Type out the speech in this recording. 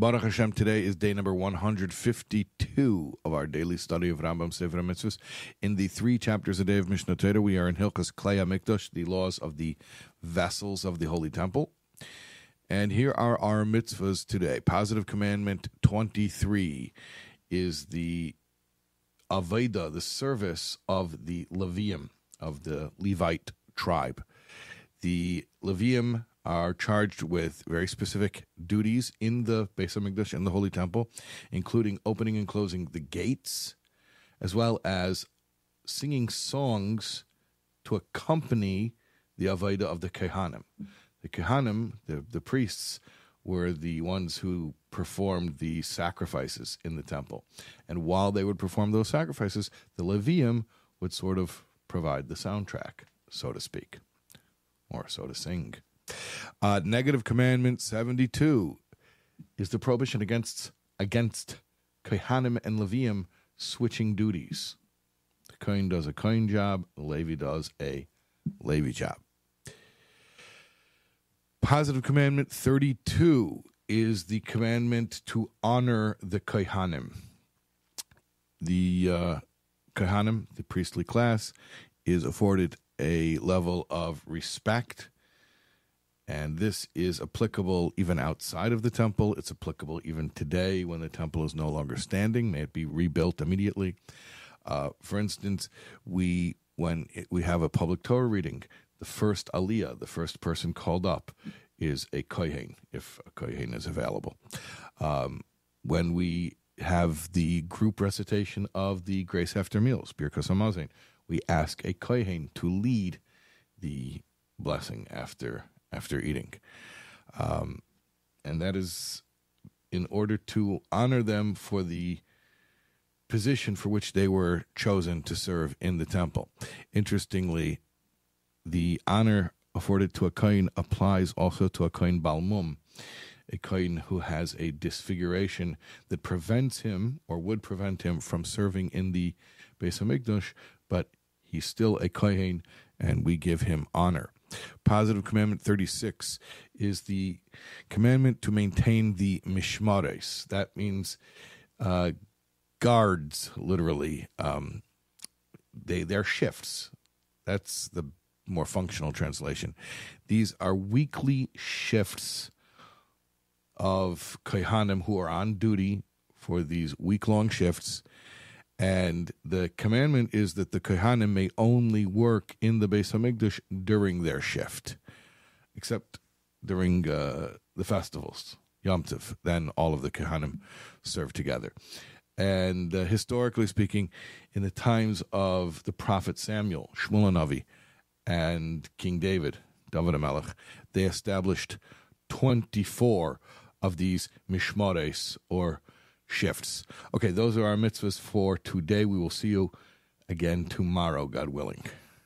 Baruch Hashem, today is day number 152 of our daily study of Rambam Sefer Mitzvahs. In the three chapters a day of Mishneh Torah, we are in Hilchos Klei Mikdash, the laws of the vessels of the Holy Temple. And here are our mitzvahs today. Positive commandment 23 is the Avodah, the service of the Leviim, of the Levite tribe. The Leviim are charged with very specific duties in the Beis Hamikdash in the Holy Temple, including opening and closing the gates, as well as singing songs to accompany the Avodah of the Kohanim. The Kohanim, the, the priests, were the ones who performed the sacrifices in the temple. And while they would perform those sacrifices, the Leviim would sort of provide the soundtrack, so to speak, or so to sing. Uh, negative commandment 72 is the prohibition against against Kohanim and Leviim switching duties. The Kohen does a Kohen job, the Levi does a Levi job. Positive commandment 32 is the commandment to honor the Kohanim. The uh, Kohanim, the priestly class, is afforded a level of respect and this is applicable even outside of the temple. It's applicable even today when the temple is no longer standing. May it be rebuilt immediately. Uh, for instance, we when it, we have a public Torah reading, the first aliyah, the first person called up, is a kohen, if a kohen is available. Um, when we have the group recitation of the Grace After Meals, Birkas Hamazon, we ask a kohen to lead the blessing after after eating. Um, and that is in order to honor them for the position for which they were chosen to serve in the temple. Interestingly, the honor afforded to a kohen applies also to a kohen baal mum, a kohen who has a disfiguration that prevents him or would prevent him from serving in the Beis Hamikdash, but he's still a kohen, and we give him honor. Positive commandment 36 is the commandment to maintain the mishmares. That means uh, guards, literally. Um, they they're shifts. That's the more functional translation. These are weekly shifts of kohanim who are on duty for these week long shifts and the commandment is that the Kohanim may only work in the Beis Hamikdash during their shift, except during uh, the festivals, Yom Tov. Then all of the Kohanim serve together. And uh, historically speaking, in the times of the prophet Samuel, Shmuel Navi, and King David, David HaMelech, they established 24 of these mishmares, or shifts. Okay, those are our mitzvahs for today. We will see you again tomorrow, God willing.